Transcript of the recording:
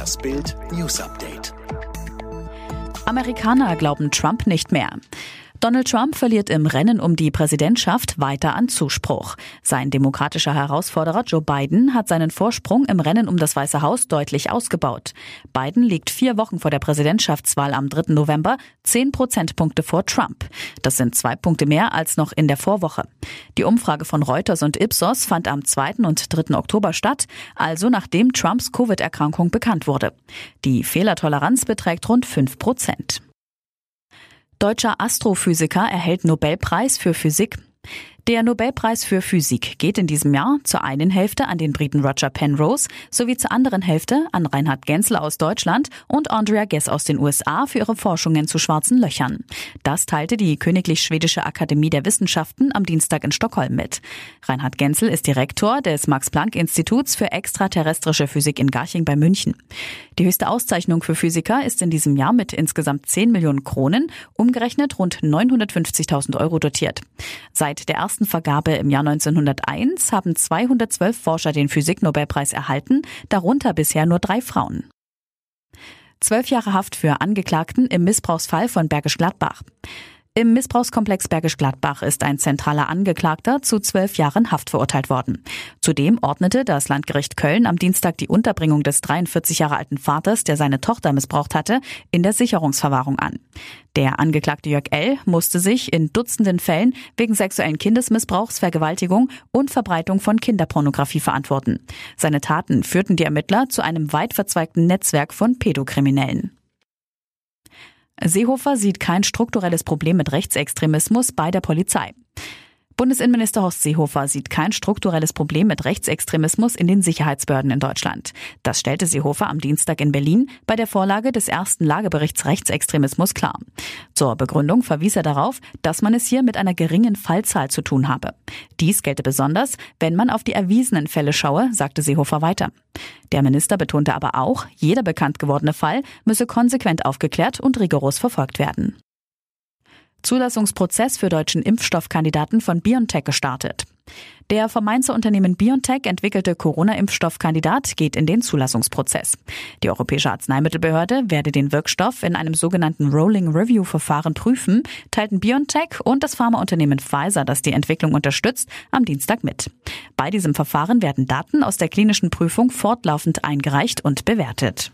Das Bild News Update. Amerikaner glauben Trump nicht mehr. Donald Trump verliert im Rennen um die Präsidentschaft weiter an Zuspruch. Sein demokratischer Herausforderer Joe Biden hat seinen Vorsprung im Rennen um das Weiße Haus deutlich ausgebaut. Biden liegt vier Wochen vor der Präsidentschaftswahl am 3. November zehn Prozentpunkte vor Trump. Das sind zwei Punkte mehr als noch in der Vorwoche. Die Umfrage von Reuters und Ipsos fand am 2. und 3. Oktober statt, also nachdem Trumps Covid-Erkrankung bekannt wurde. Die Fehlertoleranz beträgt rund fünf Prozent. Deutscher Astrophysiker erhält Nobelpreis für Physik. Der Nobelpreis für Physik geht in diesem Jahr zur einen Hälfte an den Briten Roger Penrose sowie zur anderen Hälfte an Reinhard Genzel aus Deutschland und Andrea Gess aus den USA für ihre Forschungen zu schwarzen Löchern. Das teilte die Königlich Schwedische Akademie der Wissenschaften am Dienstag in Stockholm mit. Reinhard Genzel ist Direktor des Max-Planck-Instituts für extraterrestrische Physik in Garching bei München. Die höchste Auszeichnung für Physiker ist in diesem Jahr mit insgesamt 10 Millionen Kronen, umgerechnet rund 950.000 Euro dotiert. Seit der ersten Vergabe im Jahr 1901 haben 212 Forscher den Physiknobelpreis erhalten, darunter bisher nur drei Frauen. Zwölf Jahre Haft für Angeklagten im Missbrauchsfall von Bergisch Gladbach. Im Missbrauchskomplex Bergisch Gladbach ist ein zentraler Angeklagter zu zwölf Jahren Haft verurteilt worden. Zudem ordnete das Landgericht Köln am Dienstag die Unterbringung des 43 Jahre alten Vaters, der seine Tochter missbraucht hatte, in der Sicherungsverwahrung an. Der Angeklagte Jörg L. musste sich in Dutzenden Fällen wegen sexuellen Kindesmissbrauchs, Vergewaltigung und Verbreitung von Kinderpornografie verantworten. Seine Taten führten die Ermittler zu einem weit verzweigten Netzwerk von Pädokriminellen. Seehofer sieht kein strukturelles Problem mit Rechtsextremismus bei der Polizei. Bundesinnenminister Horst Seehofer sieht kein strukturelles Problem mit Rechtsextremismus in den Sicherheitsbehörden in Deutschland. Das stellte Seehofer am Dienstag in Berlin bei der Vorlage des ersten Lageberichts Rechtsextremismus klar. Zur Begründung verwies er darauf, dass man es hier mit einer geringen Fallzahl zu tun habe. Dies gelte besonders, wenn man auf die erwiesenen Fälle schaue, sagte Seehofer weiter. Der Minister betonte aber auch, jeder bekannt gewordene Fall müsse konsequent aufgeklärt und rigoros verfolgt werden. Zulassungsprozess für deutschen Impfstoffkandidaten von BioNTech gestartet. Der vom Mainzer Unternehmen BioNTech entwickelte Corona-Impfstoffkandidat geht in den Zulassungsprozess. Die Europäische Arzneimittelbehörde werde den Wirkstoff in einem sogenannten Rolling Review Verfahren prüfen, teilten BioNTech und das Pharmaunternehmen Pfizer, das die Entwicklung unterstützt, am Dienstag mit. Bei diesem Verfahren werden Daten aus der klinischen Prüfung fortlaufend eingereicht und bewertet.